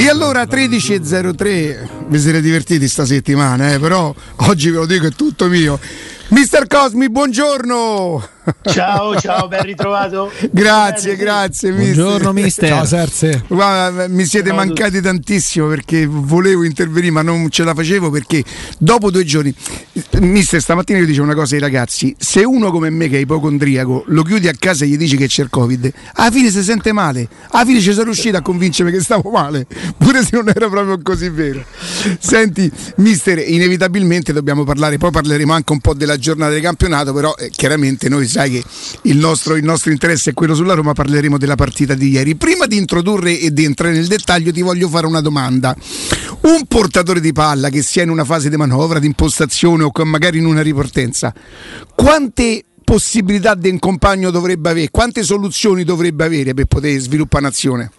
E allora 13.03, vi siete divertiti sta settimana, eh? però oggi ve lo dico è tutto mio. Mister Cosmi, buongiorno! Ciao, ciao, ben ritrovato. grazie, grazie. Buongiorno, mister. Ciao, Serse. Guarda, mi siete ciao, mancati tantissimo perché volevo intervenire, ma non ce la facevo perché dopo due giorni, mister, stamattina io dicevo una cosa ai ragazzi: se uno come me, che è ipocondriaco, lo chiudi a casa e gli dici che c'è il Covid, alla fine si sente male. Alla fine ci sono riuscito a convincermi che stavo male, pure se non era proprio così vero. Senti, mister, inevitabilmente dobbiamo parlare, poi parleremo anche un po' della giornata del campionato, però eh, chiaramente noi sai che il nostro, il nostro, interesse è quello sulla Roma, parleremo della partita di ieri. Prima di introdurre e di entrare nel dettaglio ti voglio fare una domanda. Un portatore di palla che sia in una fase di manovra, di impostazione o magari in una ripartenza, quante possibilità di un compagno dovrebbe avere? Quante soluzioni dovrebbe avere per poter sviluppare un'azione?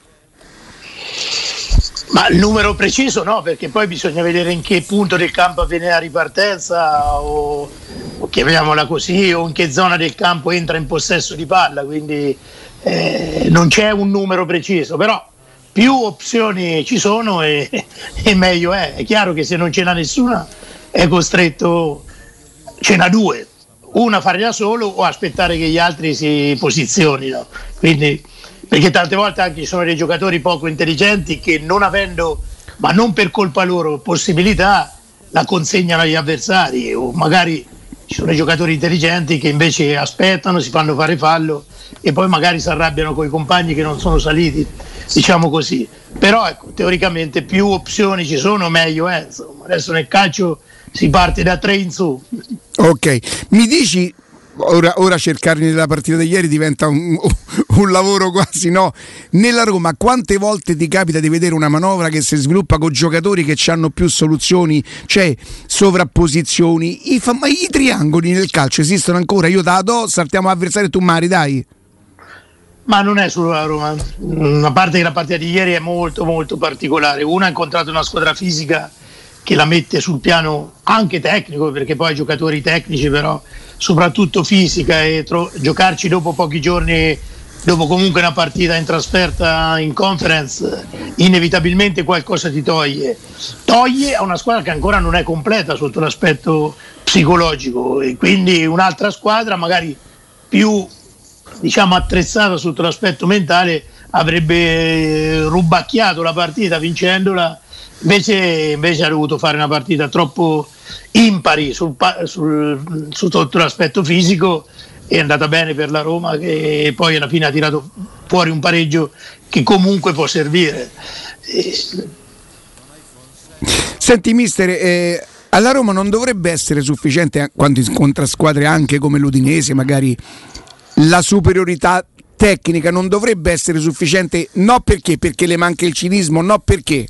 Ma il numero preciso no, perché poi bisogna vedere in che punto del campo avviene la ripartenza o, o chiamiamola così, o in che zona del campo entra in possesso di palla, quindi eh, non c'è un numero preciso, però più opzioni ci sono e, e, meglio è. È chiaro che se non ce n'ha nessuna è costretto, ce n'ha due, una fare da solo o aspettare che gli altri si posizionino. Quindi perché tante volte anche ci sono dei giocatori poco intelligenti che non avendo, ma non per colpa loro, possibilità, la consegnano agli avversari o magari ci sono dei giocatori intelligenti che invece aspettano, si fanno fare fallo e poi magari si arrabbiano con i compagni che non sono saliti, diciamo così. Però ecco, teoricamente più opzioni ci sono, meglio è. Insomma. Adesso nel calcio si parte da tre in su. Ok, mi dici ora, ora cercarli nella partita di ieri diventa un, un, lavoro quasi no. Nella Roma, quante volte ti capita di vedere una manovra che si sviluppa con giocatori che hanno più soluzioni, cioè sovrapposizioni? I, fam- i triangoli nel calcio esistono ancora? Io da do, saltiamo avversario tu Mari, dai. Ma non è solo la Roma, a parte che la partita di ieri è molto molto particolare. Uno ha incontrato una squadra fisica che la mette sul piano anche tecnico, perché poi i giocatori tecnici però soprattutto fisica e tro- giocarci dopo pochi giorni, dopo comunque una partita in trasferta in conference, inevitabilmente qualcosa ti toglie. Toglie a una squadra che ancora non è completa sotto l'aspetto psicologico e quindi un'altra squadra magari più diciamo attrezzata sotto l'aspetto mentale avrebbe rubacchiato la partita vincendola invece, invece ha dovuto fare una partita troppo impari sul, sul, sotto l'aspetto fisico è andata bene per la Roma che poi alla fine ha tirato fuori un pareggio che comunque può servire. Senti mister, eh, alla Roma non dovrebbe essere sufficiente quando incontra squadre anche come l'Udinese, magari la superiorità tecnica non dovrebbe essere sufficiente, no perché? Perché le manca il cinismo, no perché?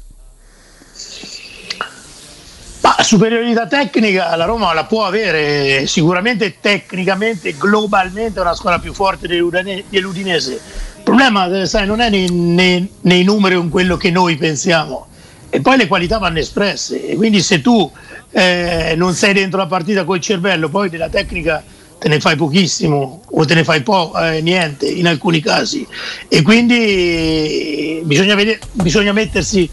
Superiorità tecnica la Roma la può avere, sicuramente tecnicamente, globalmente una squadra più forte dell'Udinese. Il problema sai, non è nei, nei, nei numeri o in quello che noi pensiamo, e poi le qualità vanno espresse. E quindi se tu eh, non sei dentro la partita col cervello, poi della tecnica te ne fai pochissimo o te ne fai po- eh, niente in alcuni casi. E quindi bisogna, vedere, bisogna mettersi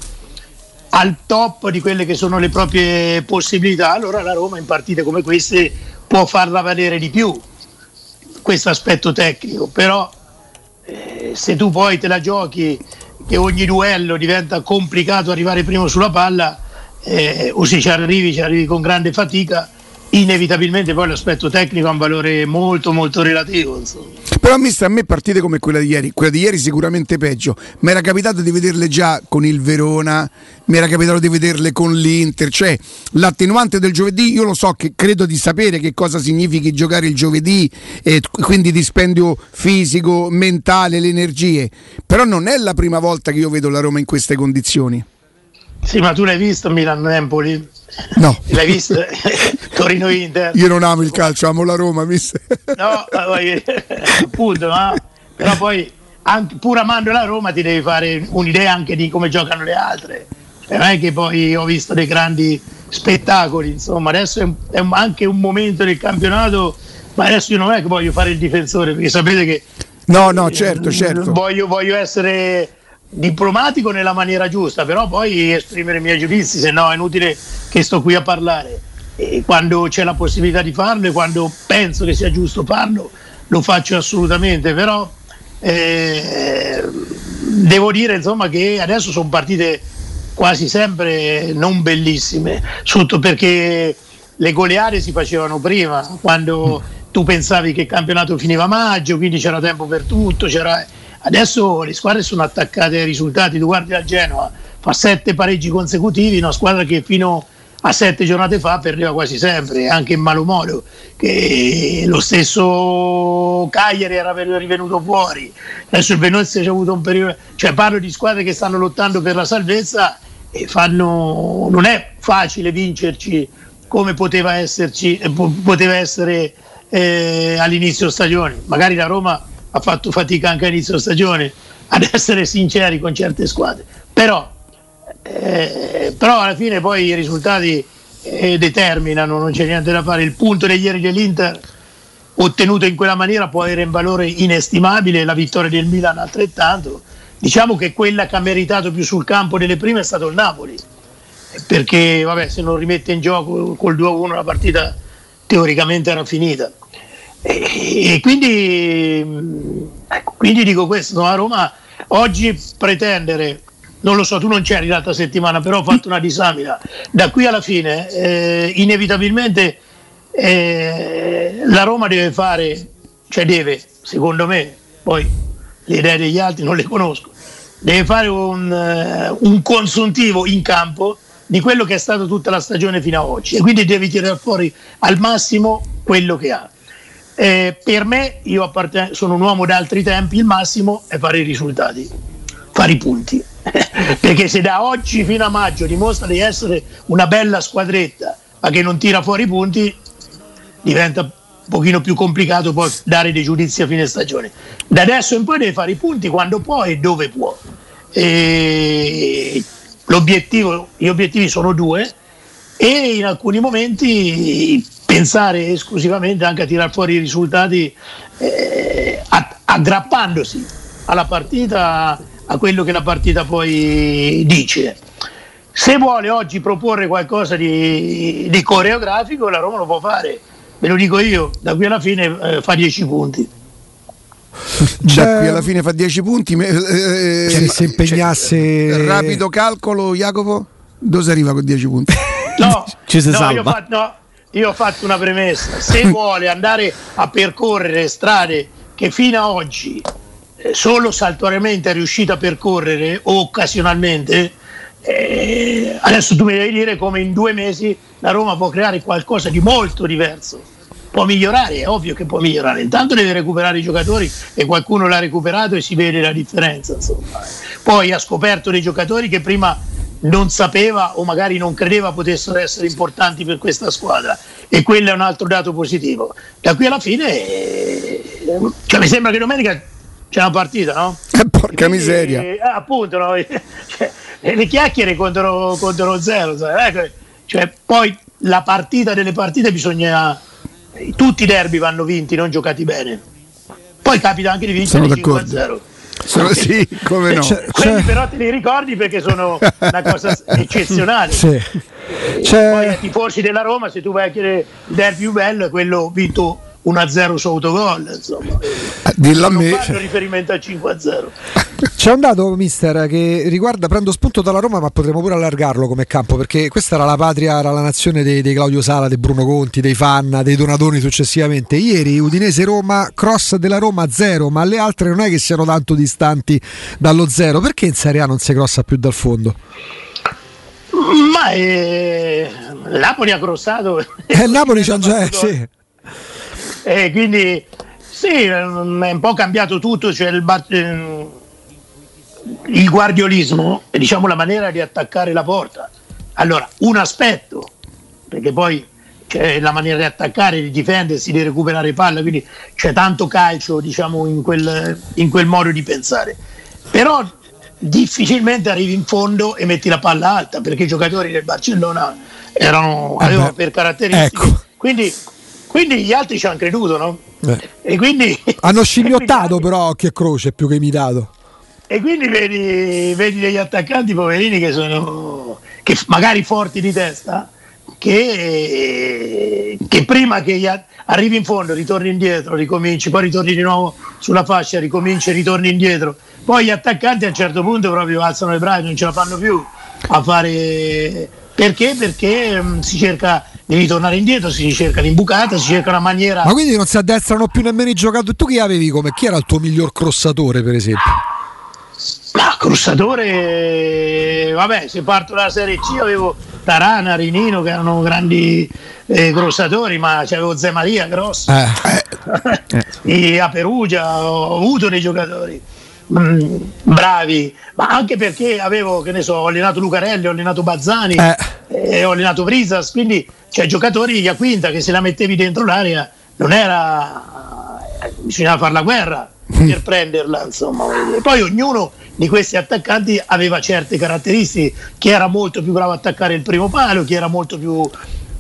al top di quelle che sono le proprie possibilità, allora la Roma in partite come queste può farla valere di più questo aspetto tecnico, però eh, se tu poi te la giochi che ogni duello diventa complicato arrivare primo sulla palla eh, o se ci arrivi ci arrivi con grande fatica inevitabilmente poi l'aspetto tecnico ha un valore molto molto relativo insomma. però mister a me partite come quella di ieri. Quella di ieri sicuramente peggio. Mi era capitato di vederle già con il Verona mi era capitato di vederle con l'Inter. Cioè l'attenuante del giovedì io lo so che credo di sapere che cosa significhi giocare il giovedì e quindi dispendio fisico mentale le energie. Però non è la prima volta che io vedo la Roma in queste condizioni sì ma tu l'hai visto Milan-Napoli No. L'hai visto? Torino Inter. Io non amo il calcio, amo la Roma, mister. No, appunto, ma però poi anche, pur amando la Roma ti devi fare un'idea anche di come giocano le altre. Cioè, non è che poi ho visto dei grandi spettacoli, insomma, adesso è, è anche un momento del campionato, ma adesso io non è che voglio fare il difensore, perché sapete che No, no, certo, certo. Voglio, voglio essere diplomatico nella maniera giusta, però poi esprimere i miei giudizi, se no è inutile che sto qui a parlare. E quando c'è la possibilità di farlo e quando penso che sia giusto farlo, lo faccio assolutamente, però eh, devo dire insomma che adesso sono partite quasi sempre non bellissime, sotto perché le goleade si facevano prima, quando tu pensavi che il campionato finiva a maggio, quindi c'era tempo per tutto, c'era... adesso le squadre sono attaccate ai risultati, tu guardi al Genoa, fa sette pareggi consecutivi, una squadra che fino a sette giornate fa perdeva quasi sempre, anche in malo modo, che lo stesso Cagliari era rivenuto fuori, adesso il Venezia c'è avuto un periodo, cioè parlo di squadre che stanno lottando per la salvezza e fanno, non è facile vincerci come poteva, esserci, eh, poteva essere eh, all'inizio stagione, magari la Roma ha fatto fatica anche all'inizio stagione ad essere sinceri con certe squadre, però eh, però alla fine poi i risultati eh, determinano, non c'è niente da fare. Il punto degli ieri dell'Inter ottenuto in quella maniera può avere un valore inestimabile, la vittoria del Milan altrettanto. Diciamo che quella che ha meritato più sul campo delle prime è stato il Napoli, perché vabbè, se non rimette in gioco col 2-1 la partita teoricamente era finita. E, quindi, ecco, quindi dico questo, a Roma oggi pretendere non lo so, tu non c'eri l'altra settimana, però ho fatto una disamina. Da qui alla fine, eh, inevitabilmente, eh, la Roma deve fare, cioè deve, secondo me, poi le idee degli altri non le conosco, deve fare un, uh, un consuntivo in campo di quello che è stato tutta la stagione fino ad oggi e quindi devi tirare fuori al massimo quello che ha. Eh, per me, io apparten- sono un uomo d'altri tempi, il massimo è fare i risultati, fare i punti. Perché se da oggi fino a maggio dimostra di essere una bella squadretta ma che non tira fuori i punti diventa un pochino più complicato poi dare dei giudizi a fine stagione. Da adesso in poi deve fare i punti quando può e dove può. E gli obiettivi sono due e in alcuni momenti pensare esclusivamente anche a tirar fuori i risultati eh, aggrappandosi alla partita a quello che la partita poi dice. Se vuole oggi proporre qualcosa di, di coreografico, la Roma lo può fare. Ve lo dico io, da qui alla fine eh, fa 10 punti. Da qui alla fine fa 10 punti. Eh, se si impegnasse. Cioè, rapido calcolo, Jacopo, dove si arriva con 10 punti? No, Ci si no, salva. Io, fa, no, io ho fatto una premessa. Se vuole andare a percorrere strade che fino ad oggi eh, solo saltuariamente è riuscito a percorrere o occasionalmente, eh, adesso tu mi devi dire come in due mesi la Roma può creare qualcosa di molto diverso. Può migliorare, è ovvio che può migliorare. Intanto deve recuperare i giocatori e qualcuno l'ha recuperato e si vede la differenza. Insomma. Poi ha scoperto dei giocatori che prima non sapeva o magari non credeva potessero essere importanti per questa squadra e quello è un altro dato positivo. Da qui alla fine, eh, cioè, mi sembra che domenica c'è una partita, no? Eh, porca Quindi, miseria. Eh, appunto, no? cioè, le chiacchiere contro, contro zero. Ecco, cioè, poi la partita delle partite bisogna... Tutti i derby vanno vinti, non giocati bene. Poi capita anche di vincere 5-0. Sono, sì, come no. C'è, Quelli c'è... però te li ricordi perché sono una cosa eccezionale. Sì. Poi ai tifosi della Roma, se tu vai a chiedere il derby più bello, quello vinto 1-0 su autogol, insomma. Eh, dillo a me. Fanno riferimento al 5-0. C'è un dato, mister, che riguarda, prendo spunto dalla Roma, ma potremmo pure allargarlo come campo, perché questa era la patria, era la nazione dei, dei Claudio Sala, dei Bruno Conti, dei Fanna, dei Donatoni successivamente. Ieri Udinese-Roma, cross della Roma 0, ma le altre non è che siano tanto distanti dallo 0. Perché in Serie A non si crossa più dal fondo? Ma eh, Napoli ha crossato. Eh, Napoli c'ha già, sì. E quindi sì, è un po' cambiato tutto, cioè il, eh, il guardiolismo è diciamo, la maniera di attaccare la porta. Allora, un aspetto, perché poi c'è la maniera di attaccare, di difendersi, di recuperare palla, quindi c'è tanto calcio diciamo, in, quel, in quel modo di pensare. Però difficilmente arrivi in fondo e metti la palla alta, perché i giocatori del Barcellona erano, avevano per caratteristiche. Ecco. Quindi quindi gli altri ci hanno creduto, no? Eh. E quindi, hanno scimmiottato però occhio e croce più che imitato. e quindi vedi, vedi, degli attaccanti poverini che sono che magari forti di testa, che, che prima che arrivi in fondo, ritorni indietro, ricominci, poi ritorni di nuovo sulla fascia, ricominci ritorni indietro. Poi gli attaccanti a un certo punto proprio alzano le braccia, non ce la fanno più a fare perché? Perché mh, si cerca di ritornare indietro, si cerca l'imbucata, si cerca una maniera. Ma quindi non si addestrano più nemmeno i giocatori. Tu chi avevi come? Chi era il tuo miglior crossatore, per esempio? Ma crossatore, vabbè, se parto dalla Serie C avevo Tarana, Rinino che erano grandi eh, crossatori, ma c'avevo Zé Maria grosso. Eh. e a Perugia ho avuto dei giocatori mh, mm, bravi, ma anche perché avevo, che ne so, ho allenato Lucarelli, ho allenato Bazzani, eh. eh ho allenato Brisas, quindi c'è cioè, giocatori a quinta che se la mettevi dentro l'area non era eh, bisognava fare la guerra per prenderla insomma e poi ognuno di questi attaccanti aveva certe caratteristiche chi era molto più bravo a attaccare il primo palo chi era molto più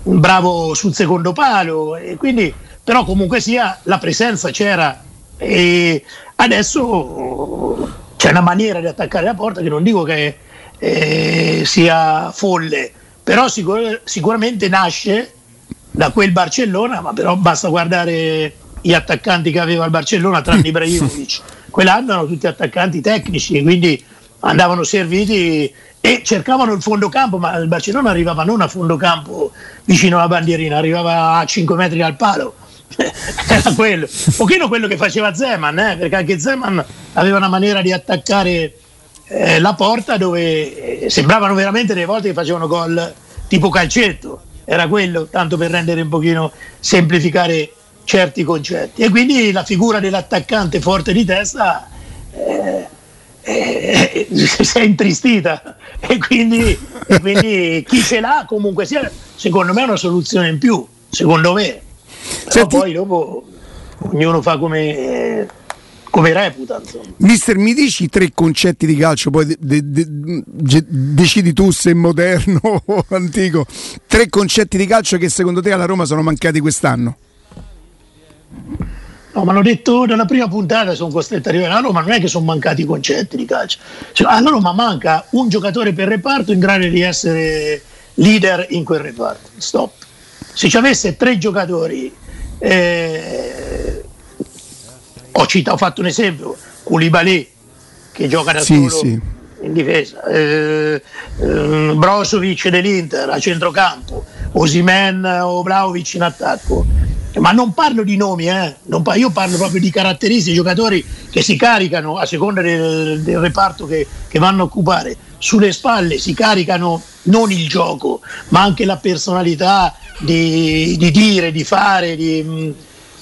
bravo sul secondo palo e quindi però comunque sia la presenza c'era e adesso c'è una maniera di attaccare la porta che non dico che eh, sia folle però sicur- sicuramente nasce da quel Barcellona ma però basta guardare gli attaccanti che aveva il Barcellona tranne Ibrahimovic. Quell'anno erano tutti attaccanti tecnici e quindi andavano serviti e cercavano il fondo campo ma il Barcellona arrivava non a fondo campo vicino alla bandierina arrivava a 5 metri dal palo era quello un pochino quello che faceva Zeman eh? perché anche Zeman aveva una maniera di attaccare eh, la porta dove eh, sembravano veramente delle volte che facevano gol tipo calcetto era quello tanto per rendere un pochino semplificare certi concetti. E quindi la figura dell'attaccante forte di testa eh, eh, si è intristita. E quindi, e quindi, chi ce l'ha comunque sia, secondo me è una soluzione in più, secondo me. Però poi dopo ognuno fa come come reputa. Insomma. Mister, mi dici tre concetti di calcio, poi de- de- de- decidi tu se è moderno o antico. Tre concetti di calcio che secondo te alla Roma sono mancati quest'anno? No, ma l'ho detto nella prima puntata, sono costretto a arrivare a Roma, non è che sono mancati i concetti di calcio. Cioè, a Roma manca un giocatore per reparto in grado di essere leader in quel reparto. Stop. Se ci avesse tre giocatori, eh, ho, citato, ho fatto un esempio, Koulibaly che gioca da sì, solo sì. in difesa, eh, eh, Brozovic dell'Inter a centrocampo, Osimen o Vlaovic in attacco ma non parlo di nomi, eh. parlo, io parlo proprio di caratteristiche, giocatori che si caricano a seconda del, del reparto che, che, vanno a occupare, sulle spalle si caricano non il gioco, ma anche la personalità di, di dire, di fare. Di, mm,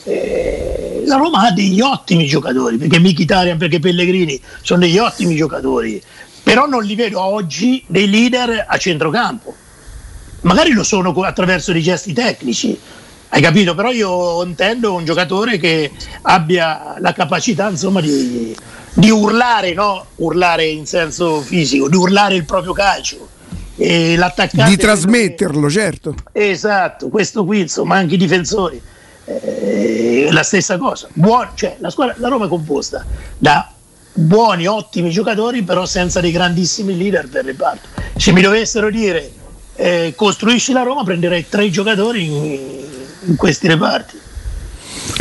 eh, la Roma ha degli ottimi giocatori, perché Mkhitaryan, perché Pellegrini sono degli ottimi giocatori, però non li vedo oggi dei leader a centrocampo. Magari lo sono attraverso dei gesti tecnici, hai capito? Però io intendo un giocatore che abbia la capacità insomma, di, di urlare, no? urlare in senso fisico, di urlare il proprio calcio. E l'attaccante di trasmetterlo, che... certo. Esatto, questo qui, insomma, anche i difensori. Eh, la stessa cosa. Buon, cioè, la, squadra, la Roma è composta da buoni, ottimi giocatori, però senza dei grandissimi leader per reparto. Se mi dovessero dire eh, costruisci la Roma, prenderei tre giocatori in, in questi reparti.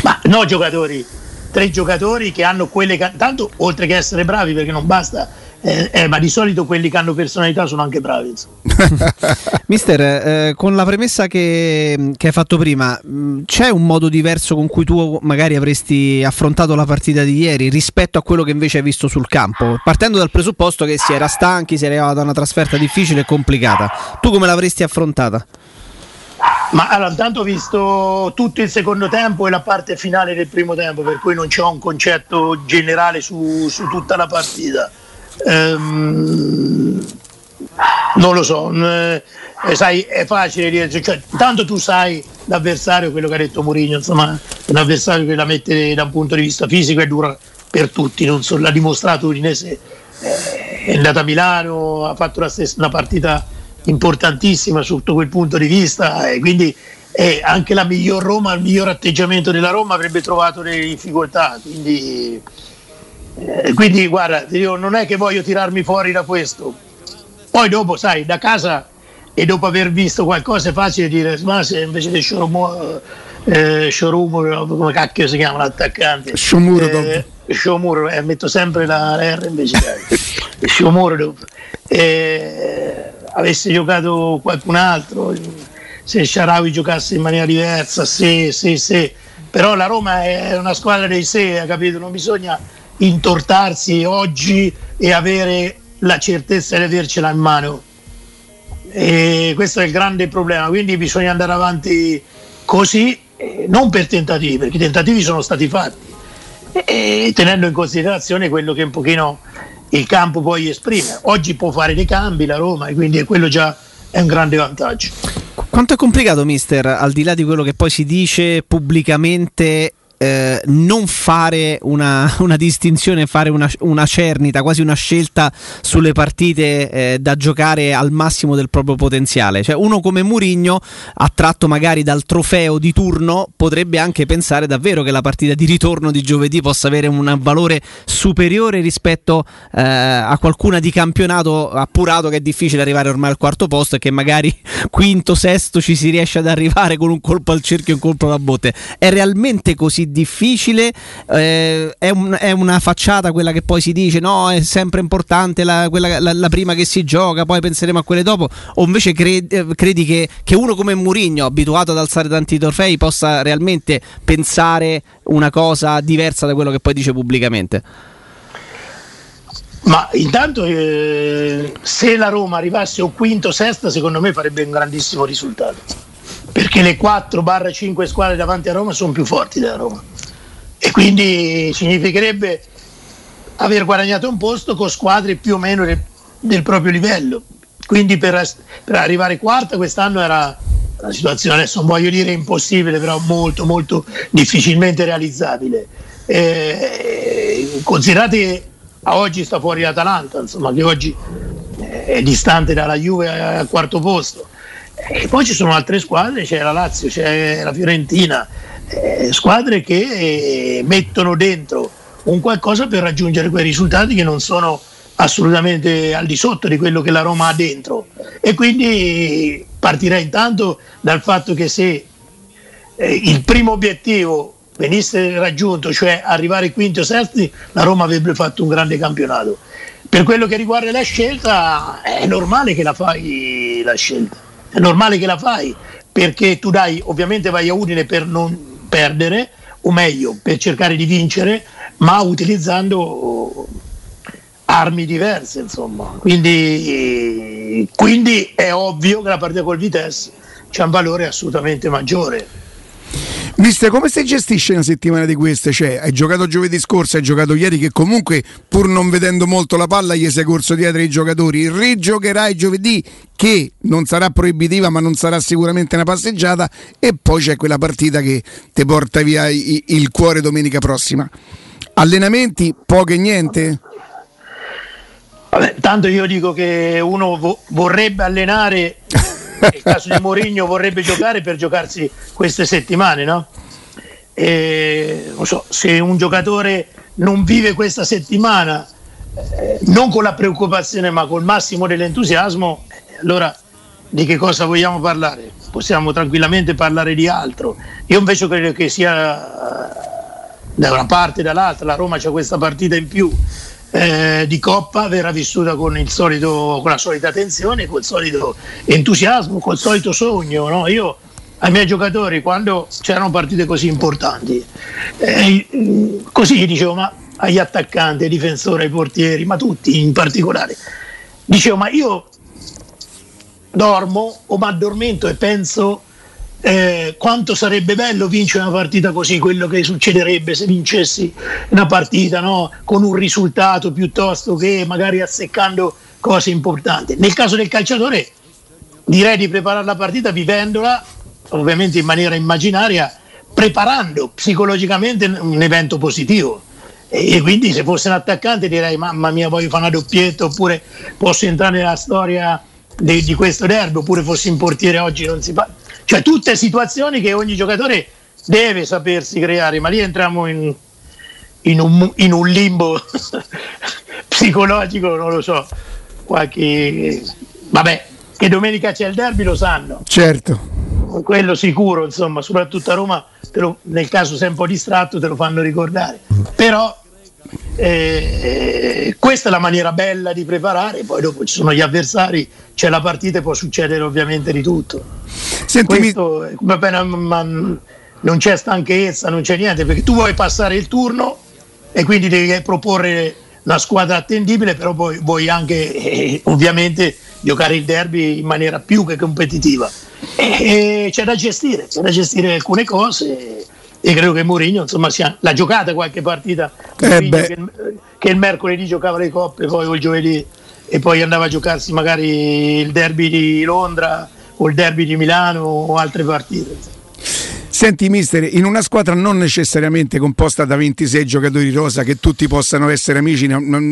Ma no giocatori, tre giocatori che hanno quelle... Tanto oltre che essere bravi, perché non basta eh, eh, ma di solito quelli che hanno personalità sono anche bravi. Mister, eh, con la premessa che, che, hai fatto prima, mm, c'è un modo diverso con cui tu magari avresti affrontato la partita di ieri rispetto a quello che invece hai visto sul campo? Partendo dal presupposto che si era stanchi, si era arrivata da una trasferta difficile e complicata, tu come l'avresti affrontata? Ma allora, intanto ho visto tutto il secondo tempo e la parte finale del primo tempo, per cui non c'ho un concetto generale su, su tutta la partita. Ehm, non lo so, eh, sai, è facile dire, cioè, tanto tu sai l'avversario, quello che ha detto Mourinho, insomma, un avversario che la mette da un punto di vista fisico è dura per tutti, so, l'ha dimostrato Udinese, eh, è andata a Milano, ha fatto la stessa, una partita importantissima sotto quel punto di vista e quindi eh, anche la miglior Roma, il miglior atteggiamento della Roma avrebbe trovato delle difficoltà. Quindi Eh, quindi guarda, io non è che voglio tirarmi fuori da questo. Poi dopo, sai, da casa e dopo aver visto qualcosa è facile dire, ma se invece di showroom, eh, showroom come cacchio si chiama l'attaccante? Shomuro eh, Shomuro, eh, metto sempre la R invece dopo. Eh, avesse giocato qualcun altro, se Sharawi giocasse in maniera diversa, se, se, se. Però la Roma è una squadra dei sé, capito? Non bisogna intortarsi oggi e avere la certezza di avercela in mano. E questo è il grande problema, quindi bisogna andare avanti così, non per tentativi, perché i tentativi sono stati fatti, e tenendo in considerazione quello che un pochino il campo poi esprime. Oggi può fare dei cambi la Roma e quindi quello già è un grande vantaggio. Quanto è complicato, mister, al di là di quello che poi si dice pubblicamente eh, non fare una, una, distinzione, fare una, una, cernita, quasi una scelta sulle partite eh, da giocare al massimo del proprio potenziale. Cioè, uno come Murigno, attratto magari dal trofeo di turno, potrebbe anche pensare davvero che la partita di ritorno di giovedì possa avere un valore superiore rispetto eh, a qualcuna di campionato appurato che è difficile arrivare ormai al quarto posto e che magari quinto, sesto ci si riesce ad arrivare con un colpo al cerchio e un colpo alla botte. È realmente così difficile, eh, è, un, è, una facciata quella che poi si dice no, è sempre importante la, quella, la, la, prima che si gioca, poi penseremo a quelle dopo, o invece credi, eh, credi che, che, uno come Murigno, abituato ad alzare tanti trofei, possa realmente pensare una cosa diversa da quello che poi dice pubblicamente? Ma intanto eh, se la Roma arrivasse o quinto o sesta, secondo me farebbe un grandissimo risultato perché le 4-5 squadre davanti a Roma sono più forti della Roma e quindi significherebbe aver guadagnato un posto con squadre più o meno del, del proprio livello. Quindi per, per, arrivare quarta quest'anno era una situazione, adesso non voglio dire impossibile, però molto molto difficilmente realizzabile. Eh, considerate a oggi sta fuori l'Atalanta, insomma, che oggi è distante dalla Juve al quarto posto. E poi ci sono altre squadre, c'è la Lazio, c'è la Fiorentina, eh, squadre che eh, mettono dentro un qualcosa per raggiungere quei risultati che non sono assolutamente al di sotto di quello che la Roma ha dentro. E quindi partirei intanto dal fatto che se eh, il primo obiettivo venisse raggiunto, cioè arrivare quinti o sesti, la Roma avrebbe fatto un grande campionato. Per quello che riguarda la scelta, è normale che la fai la scelta è normale che la fai perché tu dai, ovviamente vai a Udine per non perdere, o meglio, per cercare di vincere, ma utilizzando armi diverse, insomma. Quindi, quindi è ovvio che la partita col Vitesse c'è un valore assolutamente maggiore Mister, come si gestisce una settimana di queste? Cioè, hai giocato giovedì scorso, hai giocato ieri che comunque pur non vedendo molto la palla gli sei corso dietro i giocatori. Rigiocherai giovedì che non sarà proibitiva ma non sarà sicuramente una passeggiata e poi c'è quella partita che ti porta via il cuore domenica prossima. Allenamenti, poche e niente? Vabbè, tanto io dico che uno vo- vorrebbe allenare nel caso di Mourinho vorrebbe giocare per giocarsi queste settimane, no? E, non so, se un giocatore non vive questa settimana eh, non con la preoccupazione ma col massimo dell'entusiasmo, eh, allora di che cosa vogliamo parlare? Possiamo tranquillamente parlare di altro. Io invece credo che sia eh, da una parte e dall'altra, la Roma c'è questa partita in più eh, di Coppa verrà vissuta con, solito, con, la solita tensione, con il solito entusiasmo, con il solito sogno. No? Io ai miei giocatori quando c'erano partite così importanti, eh, così dicevo, ma agli attaccanti, ai difensori, ai portieri, ma tutti in particolare, dicevo, ma io dormo o mi addormento e penso eh, quanto sarebbe bello vincere una partita così, quello che succederebbe se vincessi una partita no? con un risultato piuttosto che magari azzeccando cose importanti. Nel caso del calciatore direi di preparare la partita vivendola, ovviamente in maniera immaginaria, preparando psicologicamente un evento positivo. E quindi se fosse un attaccante direi mamma mia voglio fare una doppietta oppure posso entrare nella storia di, di questo derby oppure fossi in portiere oggi non si fa cioè tutte situazioni che ogni giocatore deve sapersi creare, ma lì entriamo in, in un, in un limbo psicologico, non lo so, qualche... Vabbè, che domenica c'è il derby lo sanno. Certo. Quello sicuro, insomma, soprattutto a Roma, lo, nel caso sei un po' distratto, te lo fanno ricordare. Però eh, questa è la maniera bella di preparare, poi dopo ci sono gli avversari, c'è la partita e può succedere ovviamente di tutto. Senti, Questo, appena, ma, non c'è stanchezza, non c'è niente, perché tu vuoi passare il turno e quindi devi proporre la squadra attendibile, però poi vuoi anche eh, ovviamente giocare il derby in maniera più che competitiva. E, e c'è da gestire, c'è da gestire alcune cose e credo che Mourinho insomma sia, l'ha giocata qualche partita eh che, che, il mercoledì giocava le coppe poi o il giovedì e poi andava a giocarsi magari il derby di Londra o il derby di Milano o altre partite Senti mister, in una squadra non necessariamente composta da 26 giocatori rosa che tutti possano essere amici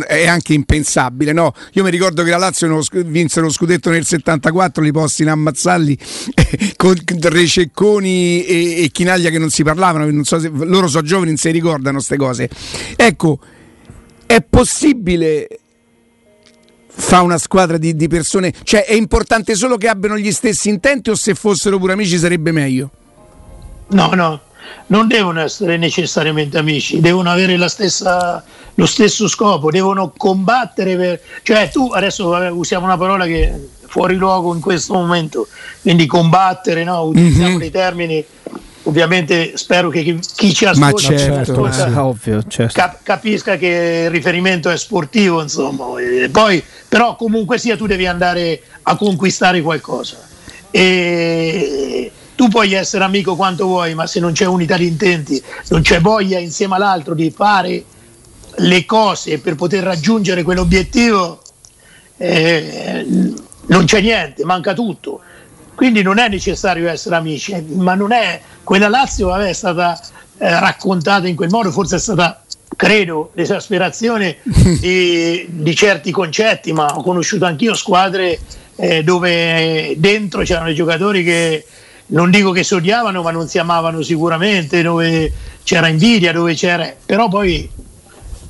è anche impensabile, no? Io mi ricordo che la Lazio vinse lo scudetto nel 74, li posti in ammazzarli con Rececconi e, e Chinaglia che non si parlavano, non so se, loro sono giovani, non si ricordano queste cose. Ecco, è possibile fa una squadra di, di, persone? Cioè è importante solo che abbiano gli stessi intenti o se fossero pure amici sarebbe meglio? No, no, non devono essere necessariamente amici, devono avere stessa, lo stesso scopo, devono combattere per... Cioè tu adesso vabbè, usiamo una parola che è fuori luogo in questo momento, quindi combattere, no? utilizziamo mm-hmm. dei termini ovviamente spero che chi, ci ascolta, certo, ascolta sì. ovvio, certo. cap- capisca che il riferimento è sportivo, insomma. Poi, però comunque sia tu devi andare a conquistare qualcosa. E tu puoi essere amico quanto vuoi, ma se non c'è unità di intenti, non c'è voglia insieme all'altro di fare le cose per poter raggiungere quell'obiettivo, eh, non c'è niente, manca tutto. Quindi non è necessario essere amici, ma non è quella Lazio vabbè, è stata eh, raccontata in quel modo, forse è stata, credo, l'esasperazione di, di certi concetti, ma ho conosciuto anch'io squadre eh, dove dentro c'erano i giocatori che non dico che si odiavano, ma non si amavano sicuramente, dove c'era invidia, dove c'era. Però poi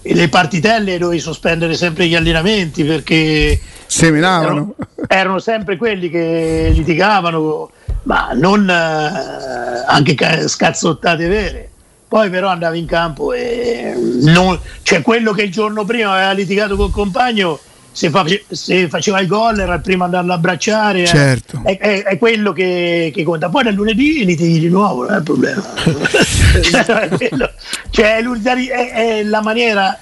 le partitelle dovevi sospendere sempre gli allenamenti perché seminavano. Erano, erano sempre quelli che litigavano, ma non eh, anche scazzottate vere. Poi però andavi in campo e non, cioè quello che il giorno prima aveva litigato col compagno se, face, se, faceva il gol era il primo ad andarlo a abbracciare, eh. certo. è, è, è, quello che, che, conta. Poi dal lunedì li di nuovo, non è il problema. cioè, è, è, la maniera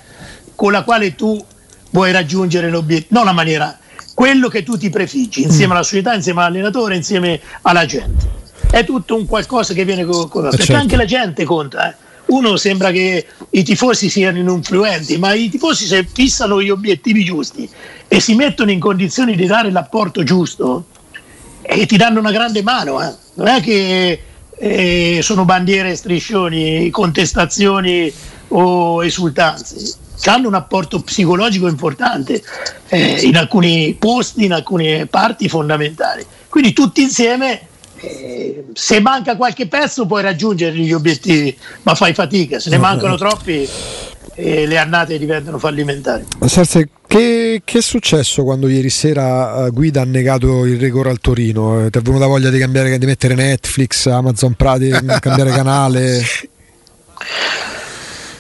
con la quale tu vuoi raggiungere l'obiettivo, non la maniera, quello che tu ti prefiggi insieme mm. alla società, insieme all'allenatore, insieme alla gente. È tutto un qualcosa che viene con, con perché certo. anche la gente conta. Eh uno sembra che i tifosi siano influenti, ma i tifosi se fissano gli obiettivi giusti e si mettono in condizioni di dare l'apporto giusto, e ti danno una grande mano. Eh. Non è che eh, sono bandiere, striscioni, contestazioni o esultanze. Hanno un apporto psicologico importante eh, in alcuni posti, in alcune parti fondamentali. Quindi tutti insieme eh, se manca qualche pezzo puoi raggiungere gli obiettivi, ma fai fatica, se ne mancano troppi eh, le annate diventano fallimentari. Sarse, che, che, è successo quando ieri sera uh, Guida ha negato il record al Torino? Eh, ti è venuta voglia di, cambiare, di mettere Netflix, Amazon Prime, cambiare canale?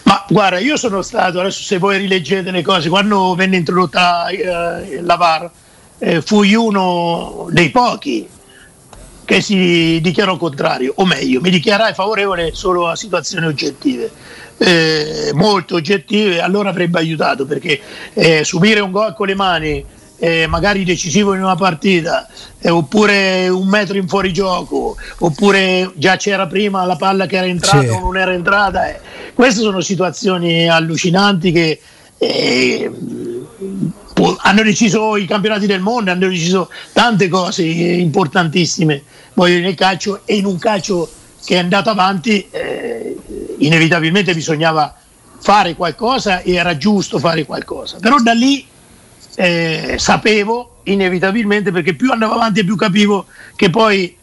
Ma guarda, io sono stato, adesso se voi rileggete le cose, quando venne introdotta uh, la VAR, eh, fui uno dei pochi che si dichiarò contrario, o meglio, mi dichiarai favorevole solo a situazioni oggettive. Eh, molto oggettive, allora avrebbe aiutato perché eh, subire un gol con le mani, eh, magari decisivo in una partita, eh, oppure un metro in fuorigioco, oppure già c'era prima la palla che era entrata sì. o non era entrata. Eh. Queste sono situazioni allucinanti che eh, hanno deciso i campionati del mondo, hanno deciso tante cose importantissime. Voglio nel calcio e in un calcio che è andato avanti eh, inevitabilmente bisognava fare qualcosa e era giusto fare qualcosa. Però da lì eh, sapevo inevitabilmente perché più andavo avanti più capivo che poi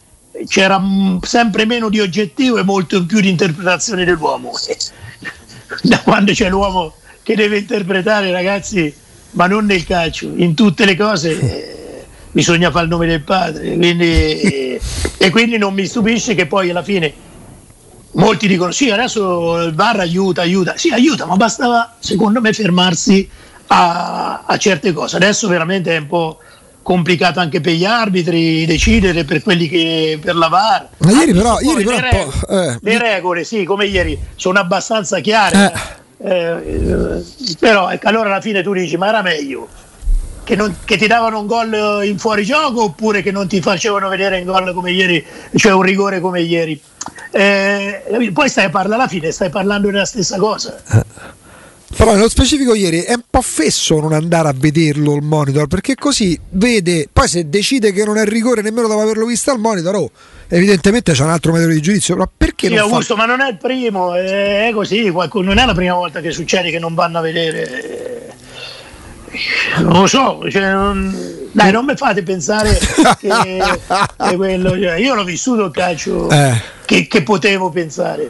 c'era sempre meno di oggettivo e molto più di interpretazione dell'uomo. Da quando c'è l'uomo che deve interpretare ragazzi, ma non nel calcio, in tutte le cose eh, bisogna fare il nome del padre. Quindi, eh, e quindi non mi stupisce che poi alla fine molti dicono sì, adesso il VAR aiuta, aiuta. Sì, aiuta, ma bastava secondo me fermarsi a, a certe cose. Adesso veramente è un po' complicato anche per gli arbitri decidere per quelli che per la VAR. Ma ieri però, ieri le, però regole, eh, le regole, sì, come ieri, sono abbastanza chiare. Eh, eh, però ecco, allora alla fine tu dici, ma era meglio che, non- che ti davano un gol in fuorigioco oppure che non ti facevano vedere un gol come ieri, cioè un rigore come ieri. Eh, poi stai a parlare alla fine, stai parlando della stessa cosa. Però nello specifico ieri è un po' fesso non andare a vederlo il monitor perché così vede, poi se decide che non è rigore nemmeno dopo averlo visto al monitor, oh, evidentemente c'è un altro metodo di giudizio, però perché Sì, non fa- Augusto, ma non è il primo, è così, qualcuno- non è la prima volta che succede che non vanno a vedere. Non lo so, cioè, non- dai, non mi fate pensare che, che quello. cioè, io l'ho vissuto il calcio Eh. che, che potevo pensare.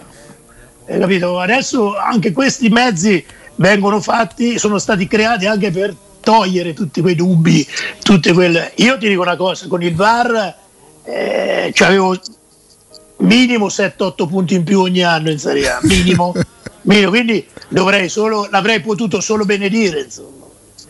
Hai capito? Adesso anche questi mezzi vengono fatti, sono stati creati anche per togliere tutti quei dubbi, tutte quelle. Io ti dico una cosa, con il VAR eh, avevo minimo 7-8 punti in più ogni anno in Serie A, minimo, minimo, quindi dovrei solo, l'avrei potuto solo benedire, insomma.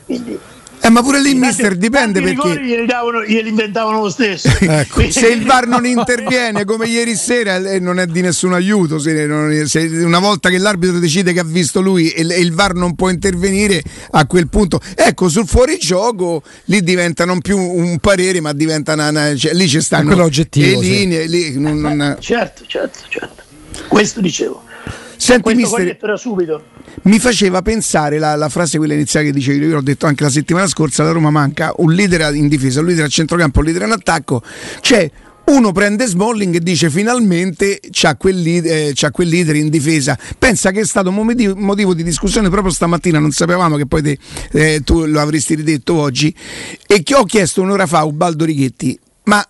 Quindi, Eh, ma pure lì, tanti- mister, dipende perché. rigori Glieli, davano- glieli inventavano lo stesso. Ecco. Se il VAR non interviene come ieri sera eh, non è di nessun aiuto, se, non- se una volta che l'arbitro decide che ha visto lui e, e il VAR non può intervenire a quel punto, ecco sul fuorigioco lì diventa non più un parere ma diventa una, una- cioè, lì ci stanno le sì. linee, lì non- non- Certo, certo, certo. Questo dicevo. Senti mister, mi faceva pensare la, la frase quella iniziale che dicevi, io l'ho detto anche la settimana scorsa, la Roma manca un leader in difesa, un leader a centrocampo, un leader in attacco, c'è uno prende Smalling e dice finalmente c'ha quel, leader, eh, c'ha quel leader in difesa. Pensa che è stato un motivo, motivo di discussione proprio stamattina, non sapevamo che poi te, eh, tu lo avresti ridetto oggi, e che ho chiesto un'ora fa a Ubaldo Righetti, ma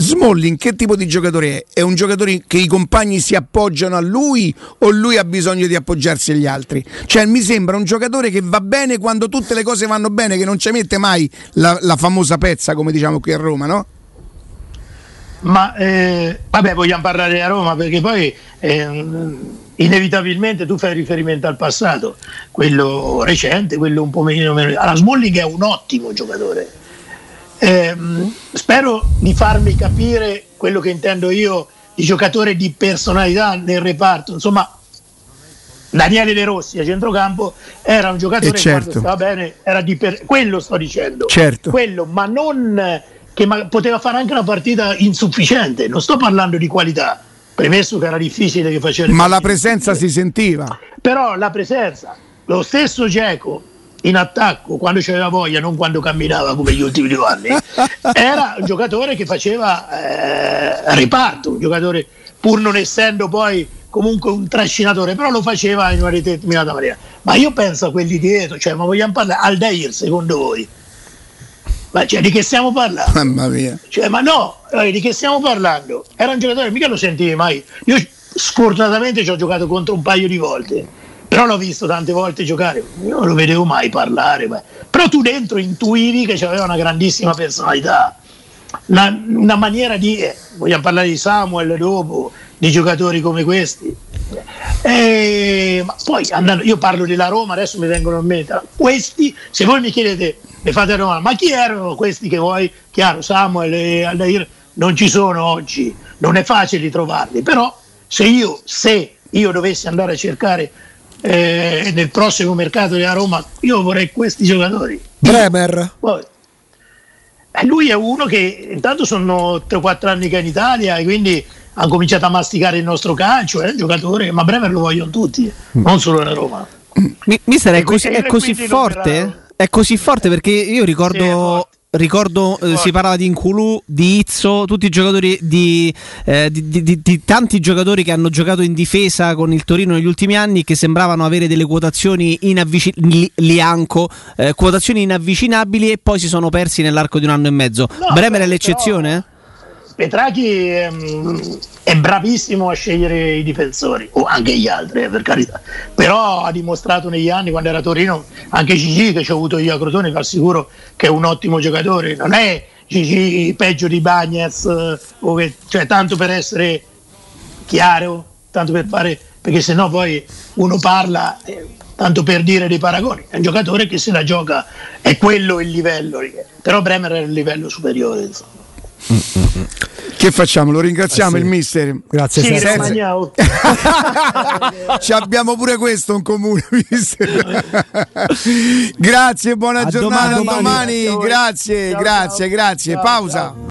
Smalling che tipo di giocatore è? È un giocatore che i compagni si appoggiano a lui o lui ha bisogno di appoggiarsi agli altri? Cioè mi sembra un giocatore che va bene quando tutte le cose vanno bene, che non ci mette mai la, la famosa pezza come diciamo qui a Roma, no? Ma eh, vabbè, vogliamo parlare a Roma perché poi eh, inevitabilmente tu fai riferimento al passato, quello recente, quello un po' meno. meno- Allora, Smalling è un ottimo giocatore. Ehm, spero di farmi capire quello che intendo io di giocatore di personalità nel reparto. Insomma, Daniele De Rossi a centrocampo era un giocatore Eh, certo. che quando stava bene, era di per- quello sto dicendo. Certo. Quello, ma non eh, che ma- poteva fare anche una partita insufficiente, non sto parlando di qualità, premesso che era difficile che facesse. Ma la presenza si sentiva. Però la presenza, lo stesso Geco in attacco quando c'aveva voglia, non quando camminava come gli ultimi due anni, era un giocatore che faceva eh, reparto, un giocatore pur non essendo poi comunque un trascinatore, però lo faceva in una determinata maniera. Ma io penso a quelli dietro, cioè, ma vogliamo parlare Aldair secondo voi? Ma cioè, di che stiamo parlando? Mamma mia. Cioè, ma no, eh, di che stiamo parlando? Era un giocatore, mica lo sentivi mai. Io sfortunatamente ci ho giocato contro un paio di volte, però l'ho visto tante volte giocare, io non lo vedevo mai parlare. ma- Però tu dentro intuivi che aveva una grandissima personalità, una, una maniera di... eh, vogliamo parlare di Samuel dopo, di giocatori come questi. Eh, ma poi andando, io parlo della Roma, adesso mi vengono in mente questi, se voi mi chiedete, mi fate la domanda, ma chi erano questi che voi, chiaro, Samuel e Aldair non ci sono oggi, non è facile trovarli, però se io, se io dovessi andare a cercare eh, nel prossimo mercato della Roma, io vorrei questi giocatori. Bremer. Poi, eh, lui è uno che intanto sono 3-4 anni che è in Italia e quindi ha cominciato a masticare il nostro calcio, è un giocatore, ma Bremer lo vogliono tutti, non solo la Roma. Mi- mister, è così, è così forte? È così forte perché io ricordo. Ricordo, eh, si parlava di Inculu, di Izzo, tutti i giocatori di, eh, di- di- di- di tanti giocatori che hanno giocato in difesa con il Torino negli ultimi anni che sembravano avere delle quotazioni inavvicinabili, Lianco, eh, quotazioni inavvicinabili e poi si sono persi nell'arco di un anno e mezzo. No, Bremer è però- l'eccezione? Petrachi ehm, è bravissimo a scegliere i difensori, o anche gli altri, eh, per carità. Però ha dimostrato negli anni, quando era a Torino, anche Gigi, che ci ha avuto io a Crotone, vi assicuro che è un ottimo giocatore. Non è Gigi peggio di Bagnez, eh, che, cioè tanto per essere chiaro, tanto per fare, perché sennò poi uno parla. Eh, tanto per dire dei paragoni, è un giocatore che se la gioca, è quello il livello, però Bremer è il livello superiore. Insomma. Che facciamo? Lo ringraziamo Eh sì. il mister. Grazie Sì. Romagnao. Ci abbiamo pure questo in comune, mister. Grazie, buona A giornata. domani, a domani. domani. Grazie, Ciao, grazie, ciao. grazie. Ciao, Pausa. ciao.